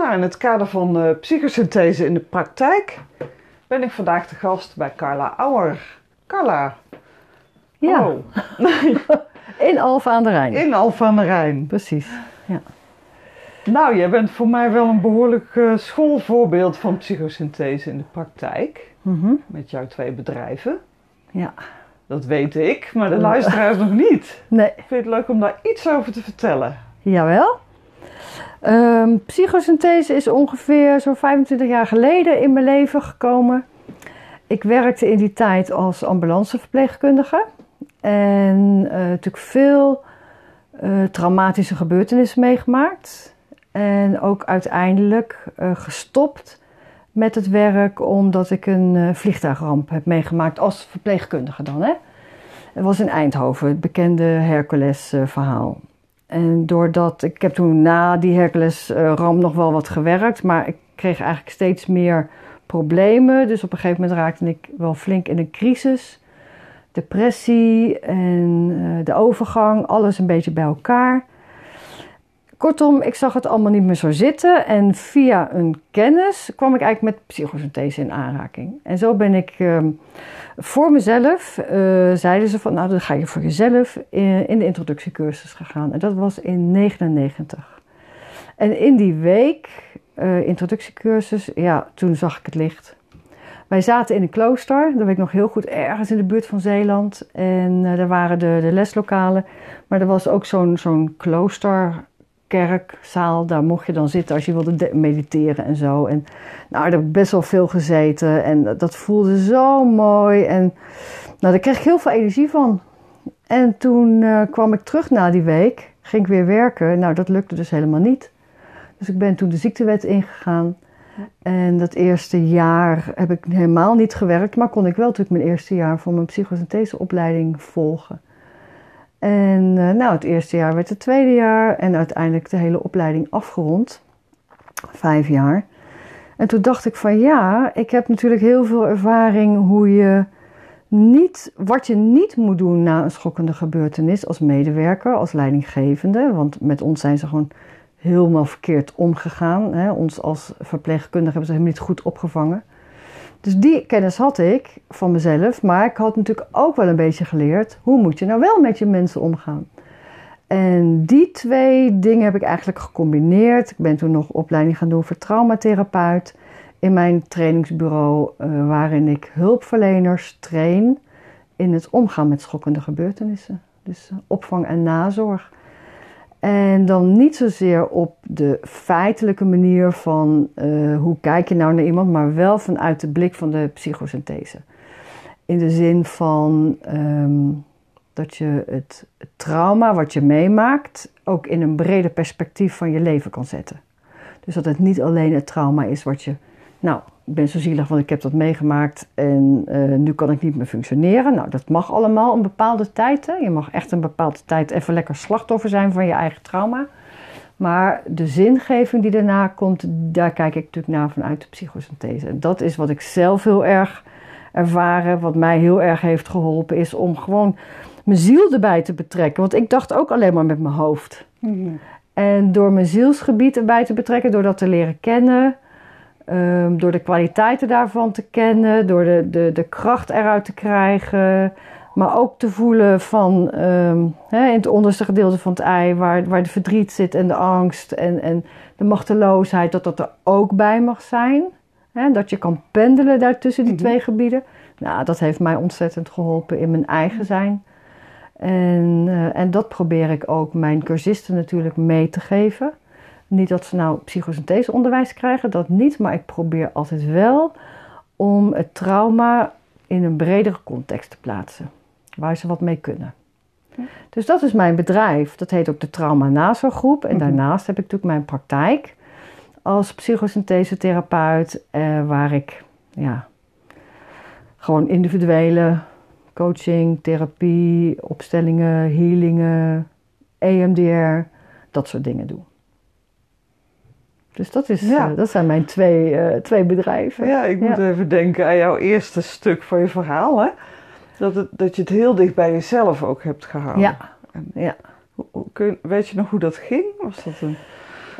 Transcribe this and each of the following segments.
Nou, in het kader van uh, psychosynthese in de praktijk ben ik vandaag de gast bij Carla Auer. Carla. Ja. Oh. in Alphen aan de Rijn. In Alphen aan de Rijn. Precies. Ja. Nou, jij bent voor mij wel een behoorlijk uh, schoolvoorbeeld van psychosynthese in de praktijk. Mhm. Met jouw twee bedrijven. Ja. Dat weet ik, maar de luisteraars nog niet. Nee. Vind je het leuk om daar iets over te vertellen? Jawel. Um, psychosynthese is ongeveer zo'n 25 jaar geleden in mijn leven gekomen. Ik werkte in die tijd als ambulanceverpleegkundige. En uh, natuurlijk veel uh, traumatische gebeurtenissen meegemaakt. En ook uiteindelijk uh, gestopt met het werk omdat ik een vliegtuigramp heb meegemaakt als verpleegkundige dan. Hè? Het was in Eindhoven, het bekende Hercules-verhaal. En doordat ik heb toen na die Hercules-ramp nog wel wat gewerkt, maar ik kreeg eigenlijk steeds meer problemen. Dus op een gegeven moment raakte ik wel flink in een crisis. Depressie en uh, de overgang, alles een beetje bij elkaar. Kortom, ik zag het allemaal niet meer zo zitten. En via een kennis kwam ik eigenlijk met psychosynthese in aanraking. En zo ben ik uh, voor mezelf, uh, zeiden ze van, nou dan ga je voor jezelf in, in de introductiecursus gegaan. En dat was in 99. En in die week, uh, introductiecursus, ja, toen zag ik het licht. Wij zaten in een klooster, dat weet ik nog heel goed, ergens in de buurt van Zeeland. En uh, daar waren de, de leslokalen. Maar er was ook zo'n zo'n kloosterkerkzaal. Daar mocht je dan zitten als je wilde mediteren en zo. En nou, daar heb ik best wel veel gezeten. En dat voelde zo mooi. En nou, daar kreeg ik heel veel energie van. En toen uh, kwam ik terug na die week. Ging ik weer werken. Nou, dat lukte dus helemaal niet. Dus ik ben toen de ziektewet ingegaan. En dat eerste jaar heb ik helemaal niet gewerkt, maar kon ik wel natuurlijk mijn eerste jaar voor mijn psychosyntheseopleiding volgen. En uh, nou, het eerste jaar werd het tweede jaar en uiteindelijk de hele opleiding afgerond. Vijf jaar. En toen dacht ik van ja, ik heb natuurlijk heel veel ervaring hoe je niet, wat je niet moet doen na een schokkende gebeurtenis als medewerker, als leidinggevende. Want met ons zijn ze gewoon helemaal verkeerd omgegaan. Hè. Ons als verpleegkundige hebben ze helemaal niet goed opgevangen. Dus die kennis had ik van mezelf, maar ik had natuurlijk ook wel een beetje geleerd hoe moet je nou wel met je mensen omgaan. En die twee dingen heb ik eigenlijk gecombineerd. Ik ben toen nog opleiding gaan doen voor traumatherapeut in mijn trainingsbureau, uh, waarin ik hulpverleners train in het omgaan met schokkende gebeurtenissen. Dus opvang en nazorg. En dan niet zozeer op de feitelijke manier van uh, hoe kijk je nou naar iemand, maar wel vanuit de blik van de psychosynthese. In de zin van um, dat je het, trauma wat je meemaakt ook in een breder perspectief van je leven kan zetten. Dus dat het niet alleen het trauma is wat je, nou, ben zo zielig want ik heb dat meegemaakt en uh, nu kan ik niet meer functioneren. Nou, dat mag allemaal een bepaalde tijd. Hè? Je mag echt een bepaalde tijd even lekker slachtoffer zijn van je eigen trauma. Maar de zingeving die daarna komt, daar kijk ik natuurlijk naar vanuit de psychosynthese. En dat is wat ik zelf heel erg ervaren, wat mij heel erg heeft geholpen, is om gewoon mijn ziel erbij te betrekken. Want ik dacht ook alleen maar met mijn hoofd. Mm-hmm. En door mijn zielsgebied erbij te betrekken, door dat te leren kennen, Um, door de kwaliteiten daarvan te kennen, door de, de, de kracht eruit te krijgen, maar ook te voelen van um, hè, in het onderste gedeelte van het ei, waar, waar de verdriet zit en de angst en, en de machteloosheid, dat dat er ook bij mag zijn. Hè, dat je kan pendelen daartussen die mm -hmm. twee gebieden. Nou, dat heeft mij ontzettend geholpen in mijn eigen zijn. En, uh, en dat probeer ik ook mijn cursisten natuurlijk mee te geven. Niet dat ze nou psychosyntheseonderwijs krijgen, dat niet. Maar ik probeer altijd wel om het trauma in een bredere context te plaatsen. Waar ze wat mee kunnen. Dus dat is mijn bedrijf. Dat heet ook de Trauma Nazorggroep. En -hmm. daarnaast heb ik natuurlijk mijn praktijk als psychosynthesetherapeut. Eh, waar ik ja, gewoon individuele coaching, therapie, opstellingen, healingen, EMDR, dat soort dingen doe. Dus dat, is, ja. uh, dat zijn mijn twee, uh, twee bedrijven. Ja, ik moet ja. even denken aan jouw eerste stuk van je verhaal. Hè? Dat, het, dat je het heel dicht bij jezelf ook hebt gehouden. Ja. En, ja. Hoe, hoe kun, weet je nog hoe dat ging? Was dat een...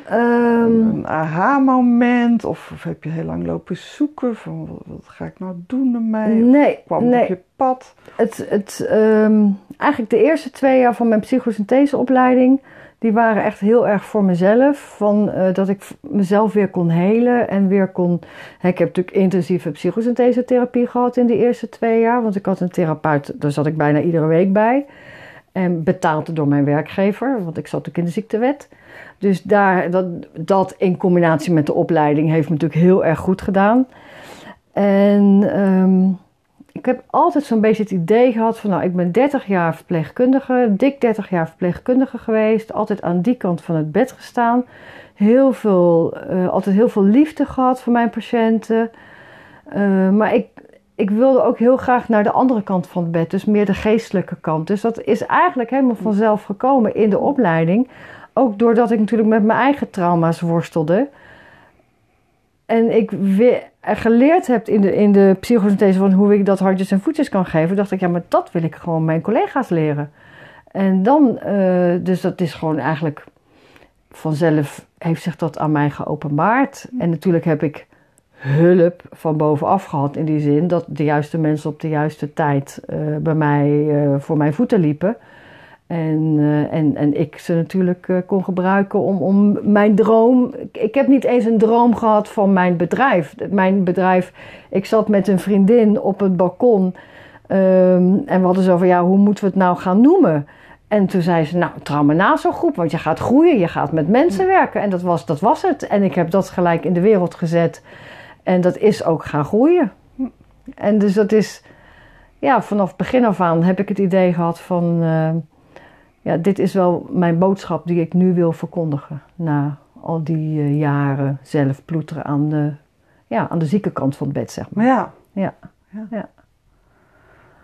Een aha-moment? Of, of heb je heel lang lopen zoeken van wat, wat ga ik nou doen ermee? Of nee, kwam nee. op je pad? Het, het, ehm, eigenlijk de eerste twee jaar van mijn psychosyntheseopleiding, die waren echt heel erg voor mezelf. Van, eh, dat ik mezelf weer kon helen en weer kon... Ik heb natuurlijk intensieve psychosynthesetherapie gehad in de eerste twee jaar. Want ik had een therapeut, daar zat ik bijna iedere week bij. En betaald door mijn werkgever, want ik zat natuurlijk in de ziektewet. Dus daar, dat, dat in combinatie met de opleiding heeft me natuurlijk heel erg goed gedaan. En ehm, ik heb altijd zo'n beetje het idee gehad van, nou, ik ben 30 jaar verpleegkundige, dik 30 jaar verpleegkundige geweest, altijd aan die kant van het bed gestaan. Heel veel, eh, altijd heel veel liefde gehad voor mijn patiënten. Eh, maar ik, ik wilde ook heel graag naar de andere kant van het bed, dus meer de geestelijke kant. Dus dat is eigenlijk helemaal vanzelf gekomen in de opleiding. Ook doordat ik natuurlijk met mijn eigen trauma's worstelde. En ik geleerd heb in de, in de psychosynthese van hoe ik dat handjes en voetjes kan geven, dacht ik, ja, maar dat wil ik gewoon mijn collega's leren. En dan, eh, dus dat is gewoon eigenlijk vanzelf heeft zich dat aan mij geopenbaard. En natuurlijk heb ik hulp van bovenaf gehad in die zin dat de juiste mensen op de juiste tijd eh, bij mij eh, voor mijn voeten liepen. En, eh, en, en ik ze natuurlijk eh, kon gebruiken om, om mijn droom. Ik, heb niet eens een droom gehad van mijn bedrijf. Mijn bedrijf, ik zat met een vriendin op het balkon. ehm, en we hadden zo van ja, hoe moeten we het nou gaan noemen? En toen zei ze, nou, trauma nazogroep, want je gaat groeien, je gaat met mensen werken. En dat was, dat was het. En ik heb dat gelijk in de wereld gezet. En dat is ook gaan groeien. En dus dat is, ja, vanaf begin af aan heb ik het idee gehad van, eh, ja, dit is wel mijn boodschap die ik nu wil verkondigen. Na al die eh, jaren zelf ploeteren aan de, ja, aan de zieke kant van het bed, zeg maar. Ja. Ja. ja. Ja.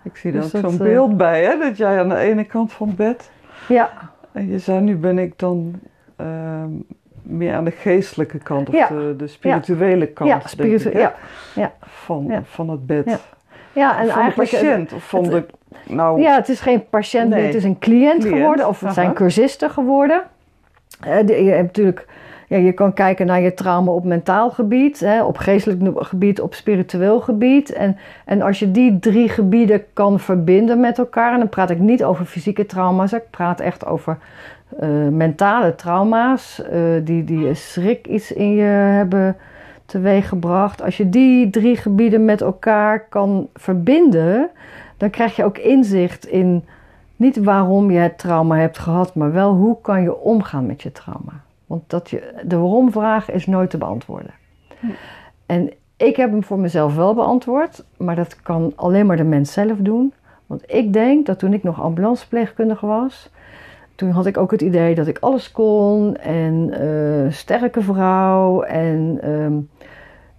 Ik zie Dus ook dat, zo'n eh, beeld bij, hè? Dat jij aan de ene kant van het bed... Ja, En je zei, nu ben ik dan ehm, meer aan de geestelijke kant. Of Ja. de, de spirituele kant, ja, spiritu- ik, ja, ja. Van, van het bed. Ja. en van de eigenlijk... patiënt. Of van het- de... Nou, Ja, het is geen patiënt, Nee. meer, het is een cliënt, Cliënt, geworden. Of het zijn cursisten geworden. Eh, je hebt natuurlijk... Ja, je kan kijken naar je trauma op mentaal gebied, hè, op geestelijk gebied, op spiritueel gebied. En, en als je die drie gebieden kan verbinden met elkaar, en dan praat ik niet over fysieke trauma's, ik praat echt over eh, mentale trauma's, eh, die, die een schrik iets in je hebben teweeggebracht. Als je die drie gebieden met elkaar kan verbinden, dan krijg je ook inzicht in niet waarom je het trauma hebt gehad, maar wel hoe kan je omgaan met je trauma. Want dat je, de waarom-vraag is nooit te beantwoorden. Hm. En ik heb hem voor mezelf wel beantwoord, maar dat kan alleen maar de mens zelf doen. Want ik denk dat toen ik nog ambulanceverpleegkundige was, toen had ik ook het idee dat ik alles kon en eh, sterke vrouw. En ehm,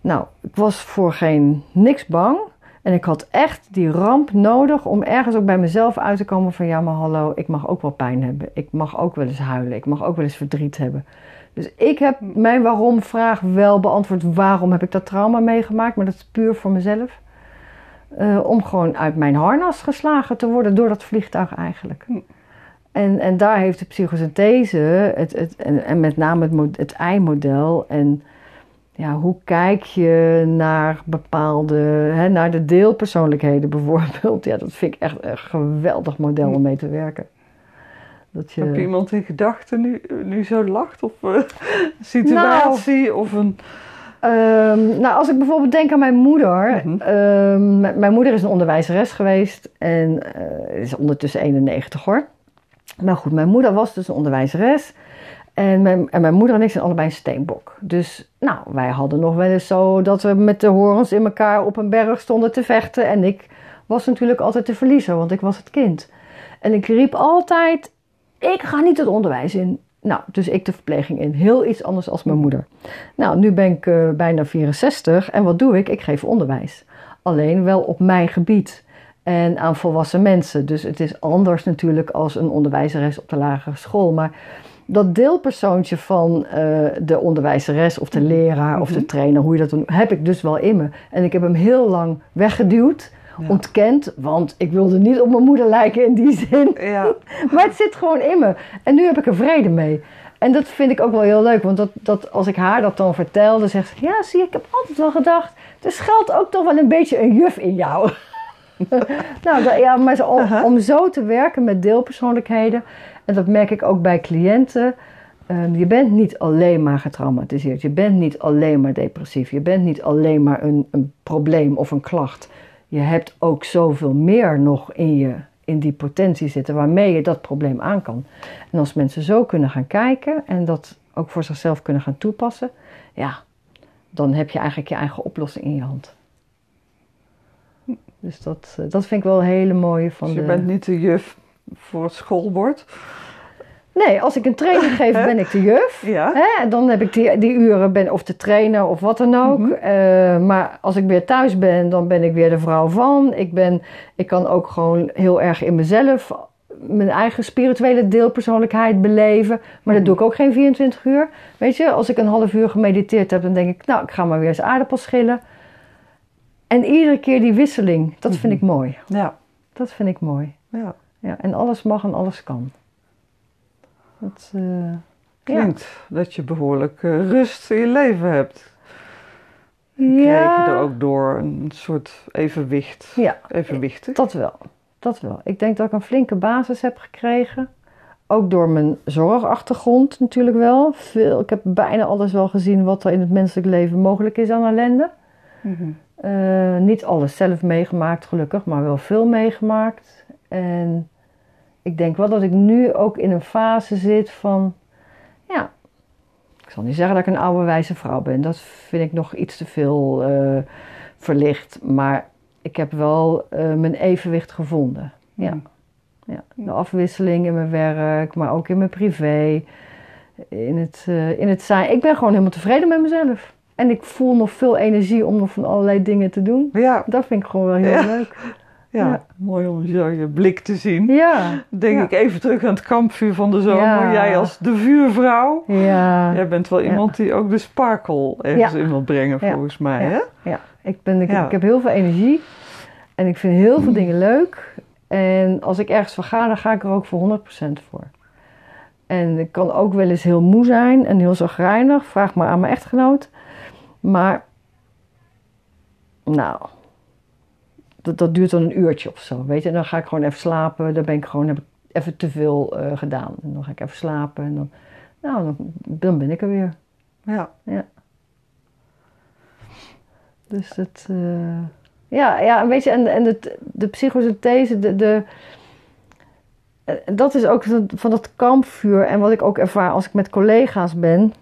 nou, ik was voor geen niks bang. En ik had echt die ramp nodig om ergens ook bij mezelf uit te komen van ja, maar hallo, ik mag ook wel pijn hebben. Ik mag ook wel eens huilen. Ik mag ook wel eens verdriet hebben. Dus ik heb mijn waarom-vraag wel beantwoord. Waarom heb ik dat trauma meegemaakt? Maar dat is puur voor mezelf. Eh, om gewoon uit mijn harnas geslagen te worden door dat vliegtuig eigenlijk. En, en daar heeft de psychosynthese, het, het, en, en met name het, het ei-model en ja, hoe kijk je naar bepaalde, hè, naar de deelpersoonlijkheden bijvoorbeeld. Ja, dat vind ik echt een geweldig model om mee te werken. Dat je, Heb je iemand in gedachten nu, nu zo lacht? Of eh, een situatie? Of een... Ehm, nou, als ik bijvoorbeeld denk aan mijn moeder. Mhm. Ehm, mijn moeder is een onderwijzeres geweest en eh, is ondertussen 91 hoor. Maar goed, mijn moeder was dus een onderwijzeres. En mijn, en mijn moeder en ik zijn allebei een steenbok. Dus nou, wij hadden nog wel eens zo dat we met de horens in elkaar op een berg stonden te vechten. En ik was natuurlijk altijd de verliezer, want ik was het kind. En ik riep altijd, ik ga niet het onderwijs in. Nou, dus ik de verpleging in. Heel iets anders als mijn moeder. Nou, nu ben ik eh, bijna 64 en wat doe ik? Ik geef onderwijs. Alleen wel op mijn gebied en aan volwassen mensen. Dus het is anders natuurlijk als een onderwijzeres op de lagere school. Maar dat deelpersoontje van eh, de onderwijzeres of de leraar of de trainer, hoe je dat dan heb ik dus wel in me. En ik heb hem heel lang weggeduwd, Ja. ontkend, want ik wilde niet op mijn moeder lijken in die zin. Ja, Maar het zit gewoon in me. En nu heb ik er vrede mee. En dat vind ik ook wel heel leuk, want dat, dat, als ik haar dat dan vertel, dan zegt ze: Ja, zie, ik heb altijd wel gedacht, er schuilt ook toch wel een beetje een juf in jou. nou, ja, maar om, om zo te werken met deelpersoonlijkheden, en dat merk ik ook bij cliënten. ehm, je bent niet alleen maar getraumatiseerd. Je bent niet alleen maar depressief. Je bent niet alleen maar een, een probleem of een klacht. Je hebt ook zoveel meer nog in je, in die potentie zitten, waarmee je dat probleem aan kan. En als mensen zo kunnen gaan kijken en dat ook voor zichzelf kunnen gaan toepassen, ja, dan heb je eigenlijk je eigen oplossing in je hand. Dus dat, eh, dat vind ik wel een hele mooie van Dus je de... bent niet de juf voor het schoolbord. Nee, als ik een training geef, ben ik de juf. Ja. Hè? En dan heb ik die, die uren, ben, of de trainer of wat dan ook. Mhm. Eh, maar als ik weer thuis ben, dan ben ik weer de vrouw van. Ik, ben, ik kan ook gewoon heel erg in mezelf mijn eigen spirituele deelpersoonlijkheid beleven. Maar dat doe ik ook geen 24 uur. Weet je, als ik een half uur gemediteerd heb, dan denk ik, nou, ik ga maar weer eens aardappels schillen. En iedere keer die wisseling, dat vind ik mooi. Ja. Dat vind ik mooi. ja. Ja, en alles mag en alles kan. Dat, eh, ja. Klinkt dat je behoorlijk eh, rust in je leven hebt. Krijg je er ook door een soort evenwicht. Ja, Evenwichtig. dat wel. Dat wel. Ik denk dat ik een flinke basis heb gekregen. Ook door mijn zorgachtergrond natuurlijk wel. Veel, ik heb bijna alles wel gezien wat er in het menselijk leven mogelijk is aan ellende. Mhm. Eh, niet alles zelf meegemaakt, gelukkig, maar wel veel meegemaakt. En ik denk wel dat ik nu ook in een fase zit van, ja, ik zal niet zeggen dat ik een oude wijze vrouw ben. Dat vind ik nog iets te veel eh, verlicht. Maar ik heb wel eh, mijn evenwicht gevonden. Ja. Mhm. Ja, de afwisseling in mijn werk, maar ook in mijn privé. In het, in het zijn. Ik ben gewoon helemaal tevreden met mezelf. En ik voel nog veel energie om nog van allerlei dingen te doen. Ja, Dat vind ik gewoon wel heel Ja. leuk. ja, Ja. mooi om zo je blik te zien. Ja. Denk Ja. ik even terug aan het kampvuur van de zomer. Ja. Jij als de vuurvrouw. Ja. Jij bent wel Ja. iemand die ook de sparkle ergens Ja. in wil brengen, Ja. volgens mij. Ja. Hè? ja. Ik, ben, ik, Ja. ik heb heel veel energie. En ik vind heel veel dingen leuk. En als ik ergens voor ga, dan ga ik er ook voor 100% voor. En ik kan ook wel eens heel moe zijn en heel zagrijnig. Vraag maar aan mijn echtgenoot. Maar, nou, dat, dat duurt dan een uurtje of zo, weet je. En dan ga ik gewoon even slapen. Dan ben ik gewoon, heb ik even te veel eh, gedaan. En dan ga ik even slapen en dan, nou, dan, dan ben ik er weer. Ja. Dus het, eh, ja, ja, weet je, en, en het, de psychosynthese, de, de, eh, dat is ook van dat kampvuur. En wat ik ook ervaar als ik met collega's ben.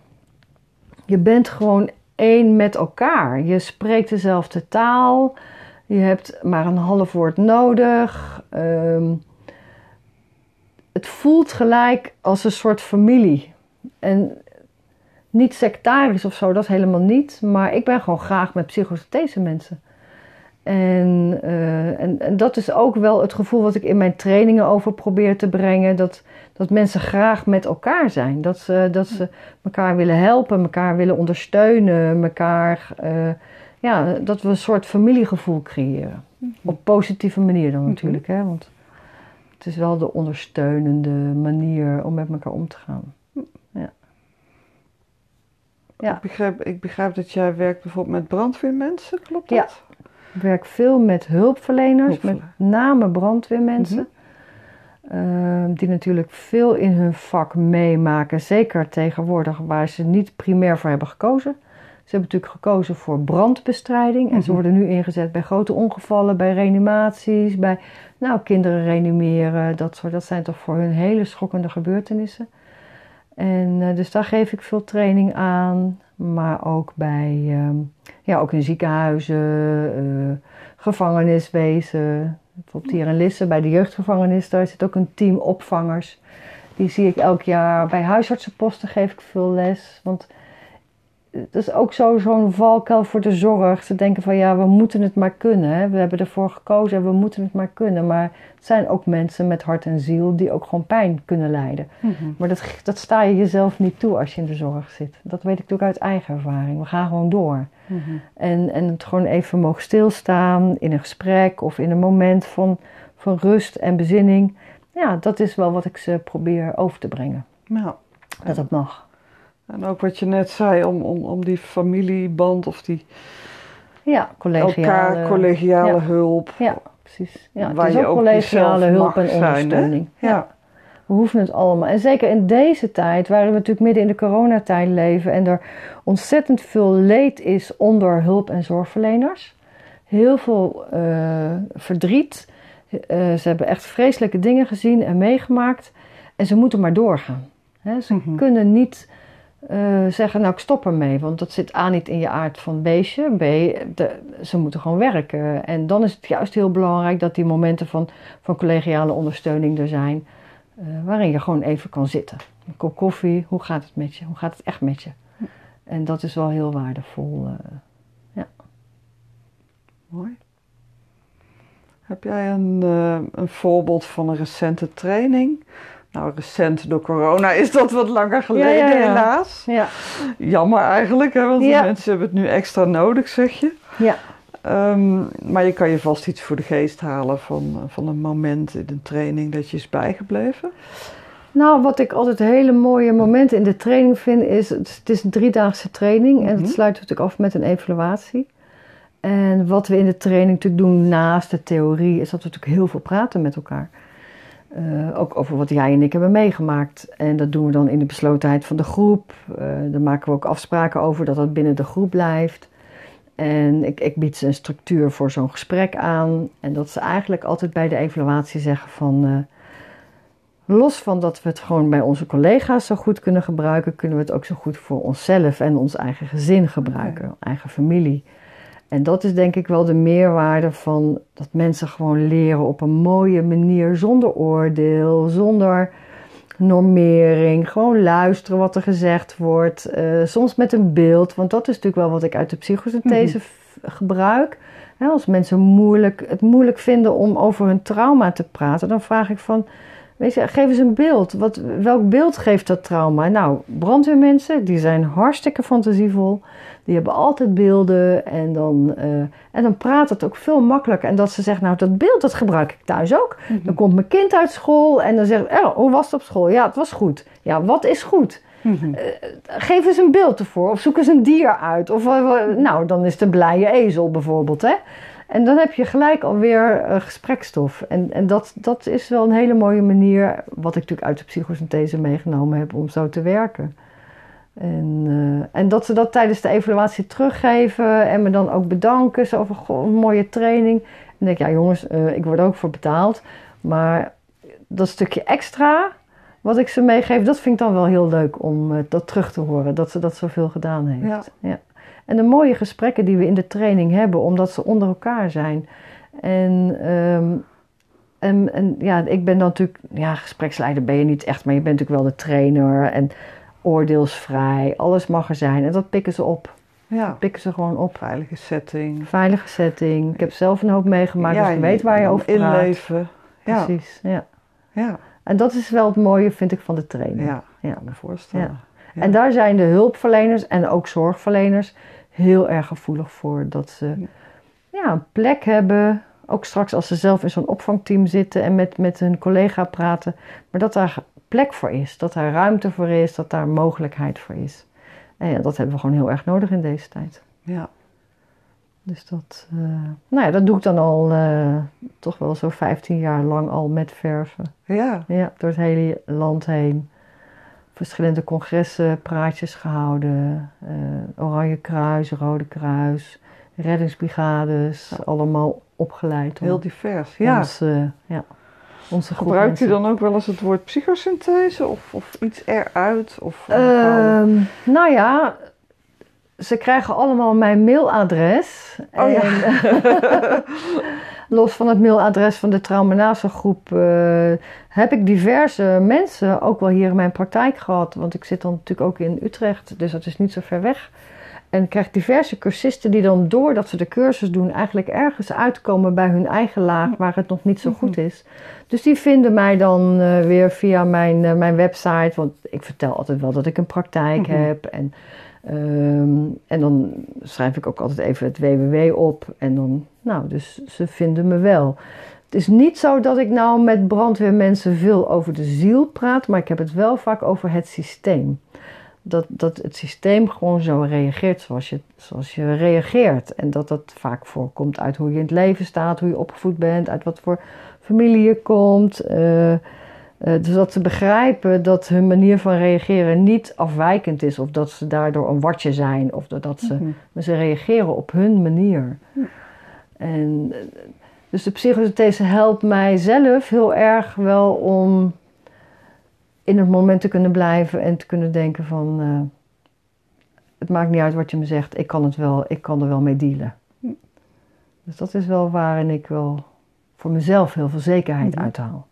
Je bent gewoon één met elkaar. Je spreekt dezelfde taal. Je hebt maar een half woord nodig. Ehm, het voelt gelijk als een soort familie. En niet sectarisch of zo, dat helemaal niet. Maar ik ben gewoon graag met psychosynthese mensen. En, eh, en, en dat is ook wel het gevoel wat ik in mijn trainingen over probeer te brengen. Dat, dat mensen graag met elkaar zijn. Dat ze, dat ze elkaar willen helpen, elkaar willen ondersteunen. Elkaar, eh, ja, dat we een soort familiegevoel creëren. Op positieve manier dan natuurlijk. Hè? Want het is wel de ondersteunende manier om met elkaar om te gaan. Ja. Ja. Ik, begrijp, ik begrijp dat jij werkt bijvoorbeeld met brandweermensen, klopt Ja. Ik werk veel met hulpverleners, met name brandweermensen. Ehm, die natuurlijk veel in hun vak meemaken. Zeker tegenwoordig waar ze niet primair voor hebben gekozen. Ze hebben natuurlijk gekozen voor brandbestrijding. En ze Mhm. worden nu ingezet bij grote ongevallen, bij reanimaties, bij nou, kinderen reanimeren. Dat, soort, dat zijn toch voor hun hele schokkende gebeurtenissen. En eh, dus daar geef ik veel training aan. Maar ook bij, ehm, ja, ook in ziekenhuizen, eh, gevangeniswezen. Bijvoorbeeld hier in Lisse bij de jeugdgevangenis, daar zit ook een team opvangers. Die zie ik elk jaar bij huisartsenposten geef ik veel les. Want het is ook zo, zo'n valkuil voor de zorg. Ze denken van ja, we moeten het maar kunnen. Hè. We hebben ervoor gekozen en we moeten het maar kunnen. Maar het zijn ook mensen met hart en ziel die ook gewoon pijn kunnen lijden. Maar dat, dat sta je jezelf niet toe als je in de zorg zit. Dat weet ik natuurlijk uit eigen ervaring. We gaan gewoon door. Mhm. En, en het gewoon even mogen stilstaan in een gesprek of in een moment van, van rust en bezinning. Ja, dat is wel wat ik ze probeer over te brengen. Nou, Dat dat mag. En ook wat je net zei, om, om, om die familieband of die Ja, collegiale. elkaar collegiale ja. hulp. Ja, precies. Ja, Waar het is je ook ook collegiale hulp en zijn, ondersteuning. Ja. We hoeven het allemaal. En zeker in deze tijd, waar we natuurlijk midden in de coronatijd leven en er ontzettend veel leed is onder hulp- en zorgverleners. Heel veel eh, verdriet. Eh, ze hebben echt vreselijke dingen gezien en meegemaakt. En ze moeten maar doorgaan. Ze Mhm. kunnen niet eh, zeggen, nou ik stop ermee. Want dat zit A niet in je aard van beestje. B, ze moeten gewoon werken. En dan is het juist heel belangrijk dat die momenten van, van collegiale ondersteuning er zijn. eh, waarin je gewoon even kan zitten. Een kop koffie, hoe gaat het met je? Hoe gaat het echt met je? En dat is wel heel waardevol. eh. Mooi. Heb jij een, een voorbeeld van een recente training? Nou, recent door corona is dat wat langer geleden, ja, ja. helaas. Ja, Jammer eigenlijk, hè, want de mensen hebben het nu extra nodig, zeg je. ja. Ehm, maar je kan je vast iets voor de geest halen van, van een moment in een training dat je is bijgebleven. Nou, wat ik altijd hele mooie momenten in de training vind, is het het is een driedaagse training en Mhm. het sluit natuurlijk af met een evaluatie. En wat we in de training natuurlijk doen naast de theorie, is dat we natuurlijk heel veel praten met elkaar. Eh, ook over wat jij en ik hebben meegemaakt. En dat doen we dan in de beslotenheid van de groep. Eh daar maken we ook afspraken over dat dat binnen de groep blijft. En ik, ik bied ze een structuur voor zo'n gesprek aan. En dat ze eigenlijk altijd bij de evaluatie zeggen van... eh, Los van dat we het gewoon bij onze collega's zo goed kunnen gebruiken, kunnen we het ook zo goed voor onszelf en ons eigen gezin gebruiken, eigen familie. En dat is denk ik wel de meerwaarde van dat mensen gewoon leren op een mooie manier, zonder oordeel, zonder normering, gewoon luisteren wat er gezegd wordt, eh, soms met een beeld, want dat is natuurlijk wel wat ik uit de psychosynthese f- gebruik. Hè, als mensen moeilijk, het moeilijk vinden om over hun trauma te praten, dan vraag ik van, Weet je, geef eens een beeld. Wat, welk beeld geeft dat trauma? Nou, brandweermensen, die zijn hartstikke fantasievol. Die hebben altijd beelden en dan, eh, en dan praat het ook veel makkelijker. En dat ze zeggen, nou, dat beeld dat gebruik ik thuis ook. Dan komt mijn kind uit school en dan zegt, oh, hoe was het op school? Ja, het was goed. Ja, wat is goed? Geef eens een beeld ervoor. Of zoek eens een dier uit. Of, eh, nou, dan is de blije ezel bijvoorbeeld, hè. En dan heb je gelijk alweer uh, gesprekstof. En, en dat, dat is wel een hele mooie manier, wat ik natuurlijk uit de psychosynthese meegenomen heb, om zo te werken. En, uh, en dat ze dat tijdens de evaluatie teruggeven en me dan ook bedanken. Zo van, goh, een mooie training. En dan denk ik, ja jongens, uh, ik word ook voor betaald. Maar dat stukje extra, wat ik ze meegeef, dat vind ik dan wel heel leuk om dat terug te horen. Dat ze dat zoveel gedaan heeft. Ja. ja. En de mooie gesprekken die we in de training hebben, omdat ze onder elkaar zijn. En, um, en, en ja, ik ben dan natuurlijk, ja, gespreksleider ben je niet echt, maar je bent natuurlijk wel de trainer en oordeelsvrij. Alles mag er zijn en dat pikken ze op. Ja. Dat pikken ze gewoon op. Veilige setting. Veilige setting. Ik heb zelf een hoop meegemaakt, ja, dus ik weet waar je over praat. Inleven. Ja. Precies, ja. ja. En dat is wel het mooie, vind ik, van de training. Ja, ja. kan me voorstellen. Ja. Ja. En daar zijn de hulpverleners en ook zorgverleners heel erg gevoelig voor. Dat ze ja, een plek hebben, ook straks als ze zelf in zo'n opvangteam zitten en met, met hun collega praten. Maar dat daar plek voor is, dat daar ruimte voor is, dat daar mogelijkheid voor is. En ja, dat hebben we gewoon heel erg nodig in deze tijd. Ja. Dus dat, uh, nou ja, dat doe ik dan al uh, toch wel zo 15 jaar lang al met verven. Ja. Ja, door het hele land heen verschillende congressen, praatjes gehouden. Uh, Oranje Kruis, Rode Kruis, reddingsbrigades, ja. allemaal opgeleid. Heel divers, ja. Ons, uh, ja onze Gebruikt u dan ook wel eens het woord psychosynthese of, of iets eruit? Of, uh, nou ja, ze krijgen allemaal mijn mailadres. Oh, ja. en, los van het mailadres van de Traumanase groep uh, heb ik diverse mensen ook wel hier in mijn praktijk gehad. Want ik zit dan natuurlijk ook in Utrecht, dus dat is niet zo ver weg. En ik krijg diverse cursisten die dan doordat ze de cursus doen eigenlijk ergens uitkomen bij hun eigen laag waar het nog niet zo goed is. Dus die vinden mij dan uh, weer via mijn, uh, mijn website, want ik vertel altijd wel dat ik een praktijk mm-hmm. heb. En, um, en dan schrijf ik ook altijd even het www op en dan, nou, dus ze vinden me wel. Het is niet zo dat ik nou met brandweermensen veel over de ziel praat, maar ik heb het wel vaak over het systeem. Dat, dat het systeem gewoon zo reageert zoals je, zoals je reageert. En dat dat vaak voorkomt uit hoe je in het leven staat, hoe je opgevoed bent, uit wat voor familie je komt. Uh, dus dat ze begrijpen dat hun manier van reageren niet afwijkend is, of dat ze daardoor een watje zijn, of dat ze, mm ze reageren op hun manier. En eh, dus de psychosynthese helpt mij zelf heel erg wel om in het moment te kunnen blijven en te kunnen denken van uh, het maakt niet uit wat je me zegt, ik kan, het wel, ik kan er wel mee dealen. Dus dat is wel waarin ik wel voor mezelf heel veel zekerheid uithaal.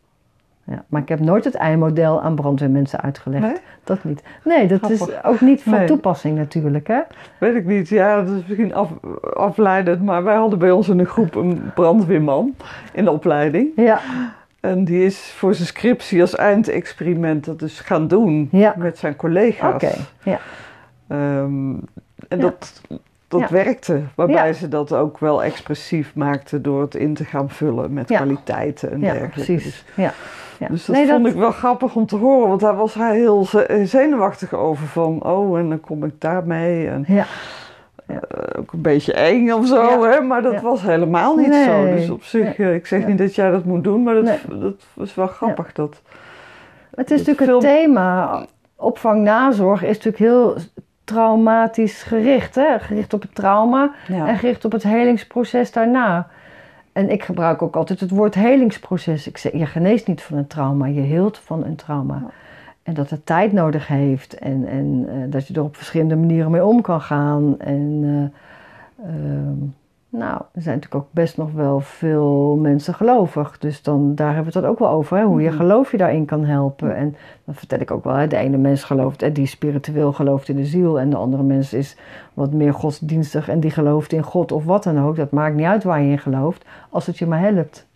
Ja, maar ik heb nooit het eimodel aan brandweermensen uitgelegd. Nee? Dat niet. Nee, dat is ook niet van toepassing natuurlijk, hè? Weet ik niet. Ja, dat is misschien af, afleidend. Maar wij hadden bij ons in een groep een brandweerman in de opleiding. Ja. En die is voor zijn scriptie als eindexperiment dat dus gaan doen met zijn collega's. Oké, ja. Um, en dat, dat werkte. Waarbij ze dat ook wel expressief maakte door het in te gaan vullen met kwaliteiten en dergelijke. Precies. Dus, ja, dus dat vond ik wel grappig om te horen, want daar was hij heel zenuwachtig over. Van, oh, en dan kom ik daarmee. En, ja. Uh, ook een beetje eng of zo, hè? maar dat was helemaal niet zo. Dus op zich, uh, ik zeg niet dat jij dat moet doen, maar dat, dat was wel grappig. Dat, het is natuurlijk het thema. Opvang nazorg is natuurlijk heel traumatisch gericht. Hè? Gericht op het trauma en gericht op het helingsproces daarna. En ik gebruik ook altijd het woord helingsproces. Ik zeg, je geneest niet van een trauma, je heelt van een trauma. En dat het tijd nodig heeft en, en uh, dat je er op verschillende manieren mee om kan gaan. En uh, nou, er zijn natuurlijk ook best nog wel veel mensen gelovig. Dus dan, daar hebben we het ook wel over. Hè? Hoe je mhm. geloof je daarin kan helpen. En dan vertel ik ook wel. Hè? De ene mens gelooft, hè, die spiritueel gelooft in de ziel. En de andere mens is wat meer godsdienstig. En die gelooft in God of wat dan ook. Dat maakt niet uit waar je in gelooft. Als het je maar helpt.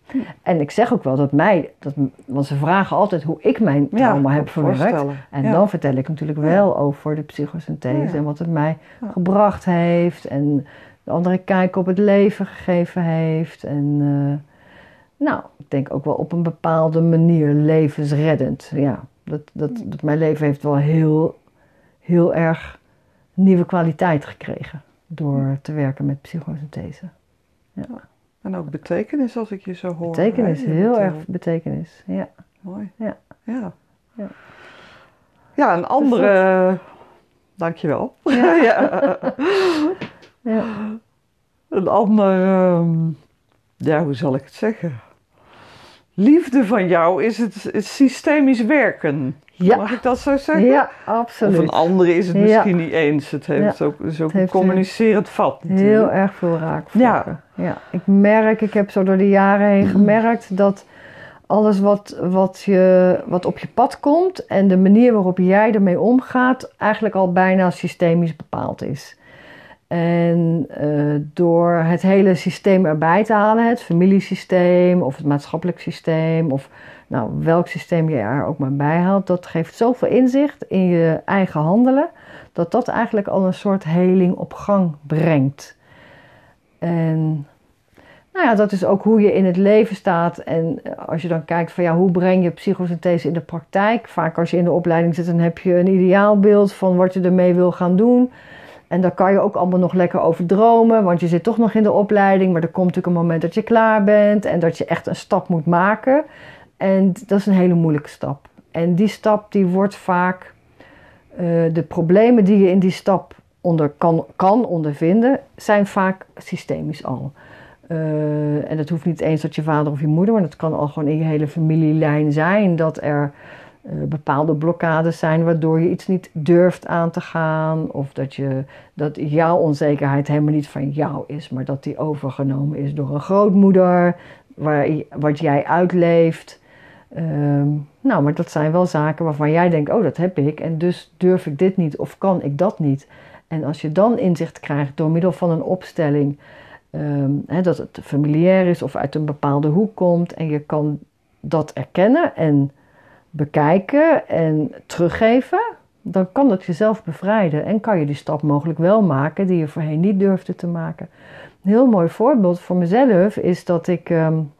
En ik zeg ook wel dat mij, dat, want ze vragen altijd hoe ik mijn trauma heb verwerkt. En dan vertel ik natuurlijk wel over de psychosynthese en wat het mij gebracht heeft. En de andere kijk op het leven gegeven heeft. En uh, nou, ik denk ook wel op een bepaalde manier levensreddend. Ja, dat, dat, dat mijn leven heeft wel heel, heel erg nieuwe kwaliteit gekregen door te werken met psychosynthese. Ja. En ook betekenis als ik je zo hoor. Betekenis, heel erg betekenis. Ja. Mooi. Ja. Ja, ja. ja een andere. Dankjewel. Ja. ja. Ja. Een ander, ehm, ja, hoe zal ik het zeggen? Liefde van jou is het, systemisch werken. Ja. Mag ik dat zo zeggen? Ja, absoluut. Of een andere is het misschien niet eens. Het heeft ook, is ook een communicerend vat. Natuurlijk. Heel erg veel raakvlakken. Ja. ja. Ik merk, ik heb zo door de jaren heen gemerkt dat alles wat, wat, je, wat op je pad komt en de manier waarop jij ermee omgaat, eigenlijk al bijna systemisch bepaald is. En uh, door het hele systeem erbij te halen, het familiesysteem of het maatschappelijk systeem, of nou, welk systeem je er ook maar bij haalt, dat geeft zoveel inzicht in je eigen handelen, dat dat eigenlijk al een soort heling op gang brengt. En nou ja, dat is ook hoe je in het leven staat. En als je dan kijkt van ja, hoe breng je psychosynthese in de praktijk? Vaak als je in de opleiding zit, dan heb je een ideaalbeeld van wat je ermee wil gaan doen. En daar kan je ook allemaal nog lekker over dromen, want je zit toch nog in de opleiding. Maar er komt natuurlijk een moment dat je klaar bent en dat je echt een stap moet maken. En dat is een hele moeilijke stap. En die stap die wordt vaak, uh, de problemen die je in die stap onder kan, kan ondervinden, zijn vaak systemisch al. Uh, en dat hoeft niet eens dat je vader of je moeder, maar dat kan al gewoon in je hele familielijn zijn. Dat er uh, bepaalde blokkades zijn waardoor je iets niet durft aan te gaan. Of dat, je, dat jouw onzekerheid helemaal niet van jou is, maar dat die overgenomen is door een grootmoeder, waar, wat jij uitleeft. Ehm, nou, maar dat zijn wel zaken waarvan jij denkt: oh, dat heb ik. En dus durf ik dit niet of kan ik dat niet. En als je dan inzicht krijgt door middel van een opstelling. Um, dat het familiair is of uit een bepaalde hoek komt. En je kan dat erkennen en bekijken en teruggeven, dan kan dat jezelf bevrijden en kan je die stap mogelijk wel maken die je voorheen niet durfde te maken. Een heel mooi voorbeeld voor mezelf is dat ik. Um,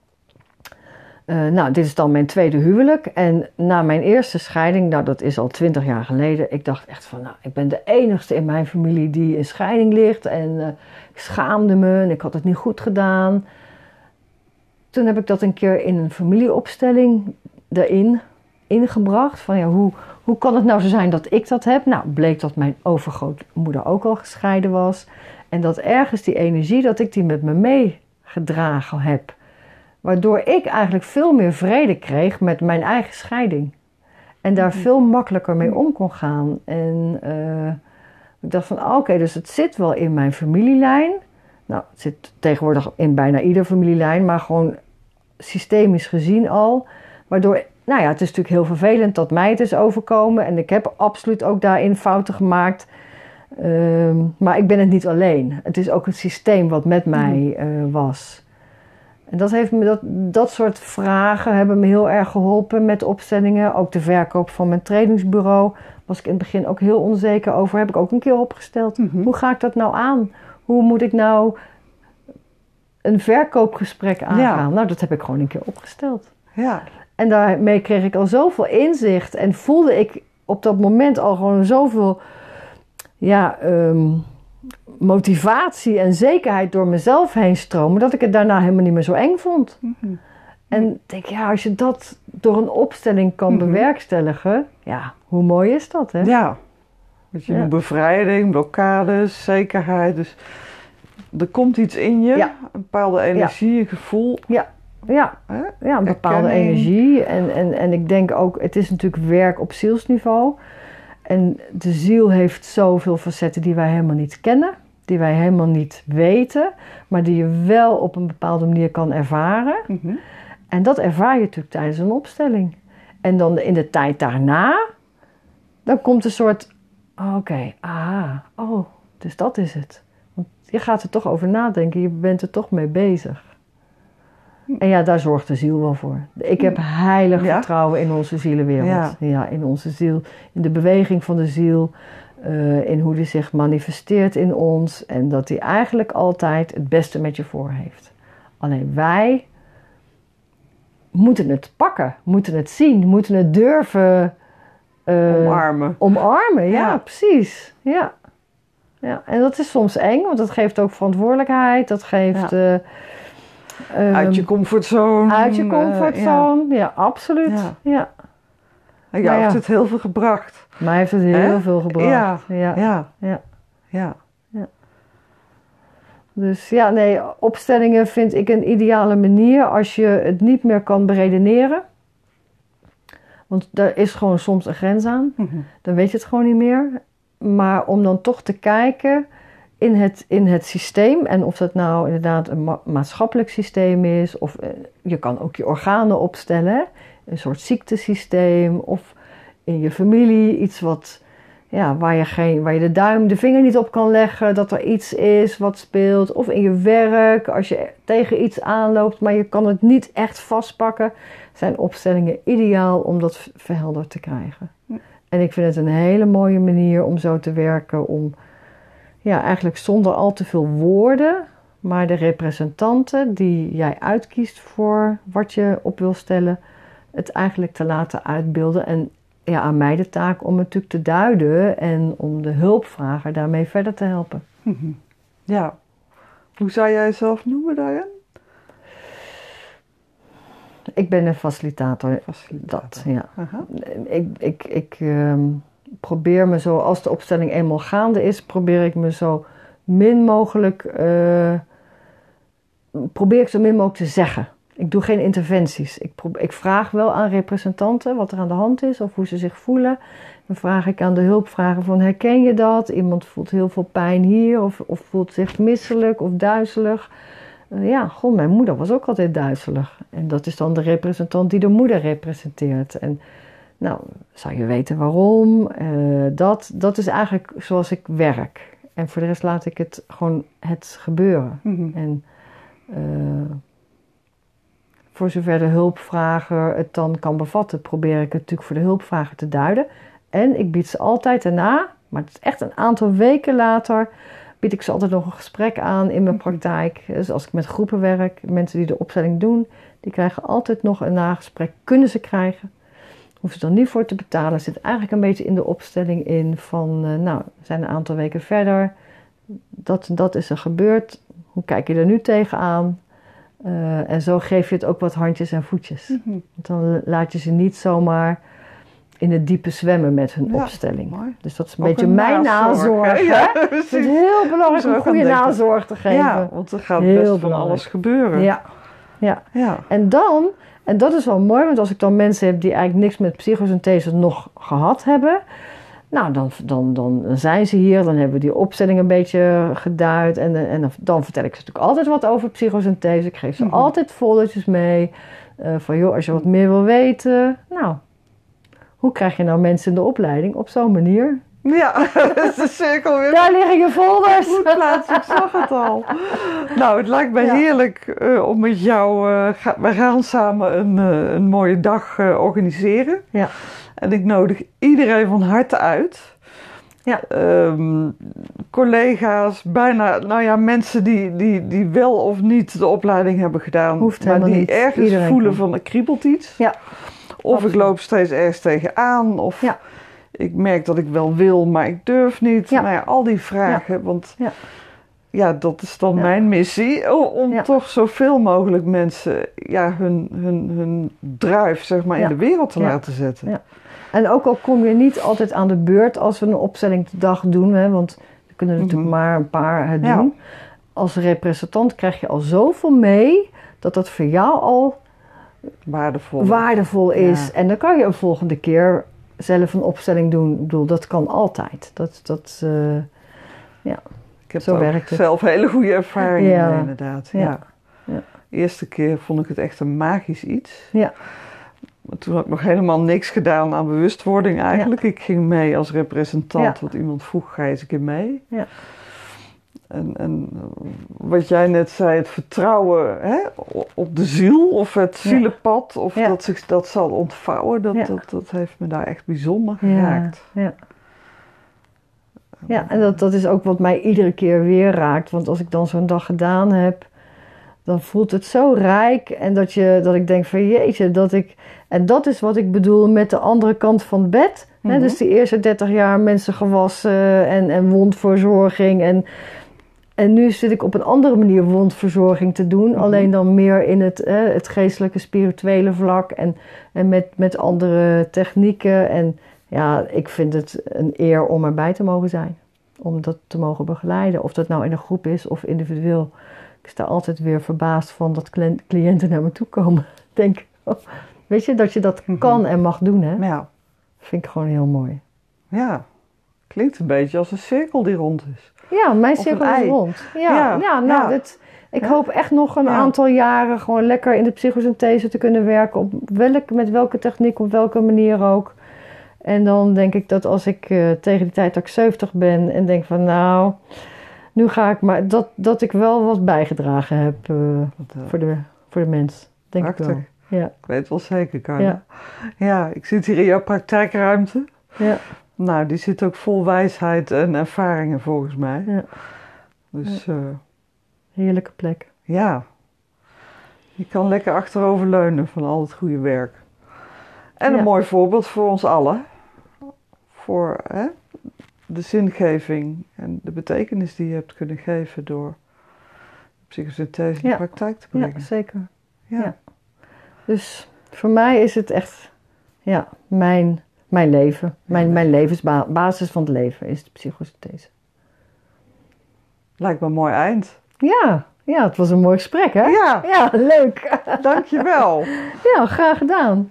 Uh, nou, dit is dan mijn tweede huwelijk. En na mijn eerste scheiding, nou dat is al twintig jaar geleden, ik dacht echt van, nou, ik ben de enigste in mijn familie die in scheiding ligt. En uh, ik schaamde me en ik had het niet goed gedaan. Toen heb ik dat een keer in een familieopstelling erin ingebracht. Van ja, hoe, hoe kan het nou zo zijn dat ik dat heb? Nou, bleek dat mijn overgrootmoeder ook al gescheiden was. En dat ergens die energie, dat ik die met me meegedragen heb. Waardoor ik eigenlijk veel meer vrede kreeg met mijn eigen scheiding. En daar mhm. veel makkelijker mee om kon gaan. En uh, ik dacht van oké, dus het zit wel in mijn familielijn. Nou, het zit tegenwoordig in bijna ieder familielijn, maar gewoon systemisch gezien al. Waardoor, nou ja, het is natuurlijk heel vervelend dat mij het is overkomen. En ik heb absoluut ook daarin fouten gemaakt. Ehm, maar ik ben het niet alleen. Het is ook het systeem wat met mij uh, was. En dat, heeft me, dat, dat soort vragen hebben me heel erg geholpen met opstellingen. Ook de verkoop van mijn trainingsbureau was ik in het begin ook heel onzeker over. Heb ik ook een keer opgesteld. Mhm. Hoe ga ik dat nou aan? Hoe moet ik nou een verkoopgesprek aangaan? Nou, dat heb ik gewoon een keer opgesteld. Ja. En daarmee kreeg ik al zoveel inzicht en voelde ik op dat moment al gewoon zoveel ja, ehm, motivatie en zekerheid door mezelf heen stromen, dat ik het daarna helemaal niet meer zo eng vond. Mhm. En denk, ja, als je dat door een opstelling kan mhm. bewerkstellen, ja, hoe mooi is dat, hè? Ja. Je ja. bevrijding, blokkades, zekerheid. Dus er komt iets in je, een bepaalde energie, een gevoel. Ja, ja. ja een bepaalde energie. En, en, en ik denk ook, het is natuurlijk werk op zielsniveau. En de ziel heeft zoveel facetten die wij helemaal niet kennen, die wij helemaal niet weten, maar die je wel op een bepaalde manier kan ervaren. Mhm. En dat ervaar je natuurlijk tijdens een opstelling. En dan in de tijd daarna, dan komt een soort: oh, oké, ah, oh, dus dat is het. Want je gaat er toch over nadenken, je bent er toch mee bezig. En ja, daar zorgt de ziel wel voor. Ik heb heilig vertrouwen in onze zielenwereld. Ja. in onze ziel, in de beweging van de ziel, uh, in hoe die zich manifesteert in ons en dat hij eigenlijk altijd het beste met je voor heeft. Alleen wij moeten het pakken, moeten het zien, moeten het durven uh, omarmen. Omarmen, ja, precies. Ja. ja. En dat is soms eng, want dat geeft ook verantwoordelijkheid. Dat geeft. Uh, uit je comfortzone. Uit je comfortzone, ja. absoluut. Ja. Ja, ja. heeft het heel veel gebracht. Mij heeft het heel veel gebracht. Ja. Ja. Ja. ja. ja. Dus ja, nee, opstellingen vind ik een ideale manier als je het niet meer kan beredeneren. Want daar is gewoon soms een grens aan. Mhm. Dan weet je het gewoon niet meer. Maar om dan toch te kijken in het, in het systeem. En of dat nou inderdaad een maatschappelijk systeem is, of eh, je kan ook je organen opstellen, een soort ziektesysteem, of in je familie iets wat, ja, waar, je geen, waar je de duim, de vinger niet op kan leggen, dat er iets is wat speelt, of in je werk, als je tegen iets aanloopt, maar je kan het niet echt vastpakken, zijn opstellingen ideaal om dat verhelderd te krijgen. En ik vind het een hele mooie manier om zo te werken, om ja, eigenlijk zonder al te veel woorden, maar de representanten die jij uitkiest voor wat je op wil stellen, het eigenlijk te laten uitbeelden. En ja, aan mij de taak om het natuurlijk te duiden en om de hulpvrager daarmee verder te helpen. Ja. Hoe zou jij jezelf noemen, Diane? Ik ben een facilitator. facilitator. Dat, ja. Ik, ik, ik, ehm, probeer me zo, als de opstelling eenmaal gaande is, probeer ik me zo min mogelijk, uh, probeer ik zo min mogelijk te zeggen. Ik doe geen interventies. Ik, ik, vraag wel aan representanten wat er aan de hand is of hoe ze zich voelen. Dan vraag ik aan de hulpvrager van herken je dat? Iemand voelt heel veel pijn hier of, of voelt zich misselijk of duizelig. Uh, ja, goh, mijn moeder was ook altijd duizelig. En dat is dan de representant die de moeder representeert. En nou, zou je weten waarom? Uh, dat, dat is eigenlijk zoals ik werk. En voor de rest laat ik het gewoon het gebeuren. Mhm. En uh, voor zover de hulpvrager het dan kan bevatten, probeer ik het natuurlijk voor de hulpvrager te duiden. En ik bied ze altijd daarna, maar het is echt een aantal weken later, bied ik ze altijd nog een gesprek aan in mijn praktijk. Dus als ik met groepen werk, mensen die de opstelling doen, die krijgen altijd nog een nagesprek. Kunnen ze krijgen. Hoeven ze dan niet voor te betalen. Zit eigenlijk een beetje in de opstelling in van, uh, nou, we zijn een aantal weken verder. Dat, dat is er gebeurd. Hoe kijk je er nu tegenaan? Uh, en zo geef je het ook wat handjes en voetjes. Mm -hmm. Dan laat je ze niet zomaar in het diepe zwemmen met hun ja, opstelling. Mooi. Dus dat is een ook beetje een mijn nazorg. Ja, het is heel belangrijk om goede nazorg te geven. Ja, want er gaat heel best van alles gebeuren. Ja. Ja. ja. En dan, en dat is wel mooi, want als ik dan mensen heb die eigenlijk niks met psychosynthese nog gehad hebben, nou, dan, dan, dan zijn ze hier, dan hebben we die opstelling een beetje geduid. En, en dan vertel ik ze natuurlijk altijd wat over psychosynthese. Ik geef ze mm -hmm. altijd foldertjes mee. Uh, van joh, als je wat meer wil weten. Nou, hoe krijg je nou mensen in de opleiding? Op zo'n manier. Ja, dat is de cirkel weer. Daar liggen je folders. Plaats, ik zag het al. Nou, het lijkt me ja. heerlijk uh, om met jou. Uh, ga, we gaan samen een, uh, een mooie dag organiseren. Ja. En ik nodig iedereen van harte uit. Ja. Um, collega's, bijna, nou ja, mensen die, die, die wel of niet de opleiding hebben gedaan. Hoeft maar die niet. ergens Iedereen voelen kan. van er kriebelt iets. Ja. Of Absoluut. ik loop steeds ergens tegenaan. Of Ja. Ik merk dat ik wel wil, maar ik durf niet. Ja. Nou ja, al die vragen. Want Ja. ja, dat is dan mijn missie. Om toch zoveel mogelijk mensen ja, hun, hun, hun drive zeg maar, in de wereld te laten zetten. Ja. En ook al kom je niet altijd aan de beurt als we een opstelling de dag doen, hè, want we kunnen er natuurlijk Mhm. maar een paar het doen. Als representant krijg je al zoveel mee dat dat voor jou al Waardevol. waardevol is. En dan kan je een volgende keer zelf een opstelling doen. Ik bedoel, dat kan altijd. Dat, dat, eh, ik heb zo het. zelf hele goede ervaringen Ja. mee, inderdaad. Ja. Ja. Ja. De eerste keer vond ik het echt een magisch iets. Ja. Maar toen had ik nog helemaal niks gedaan aan bewustwording eigenlijk. Ik ging mee als representant, Ja. want iemand vroeg, ga je eens een keer mee? Ja. En, en wat jij net zei, het vertrouwen hè, op de ziel of het zielenpad, of Ja. dat zich dat zal ontvouwen, dat, Ja. dat, dat heeft me daar echt bijzonder geraakt. ja. Ja, en dat, dat is ook wat mij iedere keer weer raakt. Want als ik dan zo'n dag gedaan heb, dan voelt het zo rijk. En dat, je, dat ik denk van jeetje, dat ik... En dat is wat ik bedoel met de andere kant van het bed. Hè, Mhm. dus die eerste 30 jaar mensen gewassen en, en wondverzorging. En, en nu zit ik op een andere manier wondverzorging te doen. Mhm. Alleen dan meer in het, hè, het geestelijke, spirituele vlak. En, en met, met andere technieken. En ja, ik vind het een eer om erbij te mogen zijn. Om dat te mogen begeleiden. Of dat nou in een groep is of individueel. Ik sta altijd weer verbaasd van dat cli- cliënten naar me toe komen. Denk, oh, weet je, dat je dat Mhm. kan en mag doen, hè? Ja, Vind ik gewoon heel mooi. ja, klinkt een beetje als een cirkel die rond is. Ja, mijn cirkel is rond. Ja, Ja, ja, nou. Dit, ik hoop echt nog een aantal jaren gewoon lekker in de psychosynthese te kunnen werken. Op welk, met welke techniek, op welke manier ook. En dan denk ik dat als ik eh, tegen die tijd dat ik 70 ben en denk van nou, nu ga ik maar, dat, dat ik wel wat bijgedragen heb eh, eh, voor, de, voor de mens. Denk ik wel. Ja, Ik weet wel zeker, Carla. Ja. Ja. ik zit hier in jouw praktijkruimte. ja, Nou, die zit ook vol wijsheid en ervaringen volgens mij. ja. Dus eh, Heerlijke plek. ja, je kan lekker achteroverleunen van al het goede werk. En Ja. een mooi voorbeeld voor ons allen. Voor hè, de zingeving en de betekenis die je hebt kunnen geven door psychosynthese in de praktijk te Ja, brengen. zeker. Ja. ja. Dus voor mij is het echt ja, mijn, mijn leven. Mijn, mijn levensbasis van het leven is de psychosynthese. Lijkt me een mooi eind. Ja, ja, het was een mooi gesprek, hè? Ja, Ja, leuk. dankjewel. Ja, graag gedaan.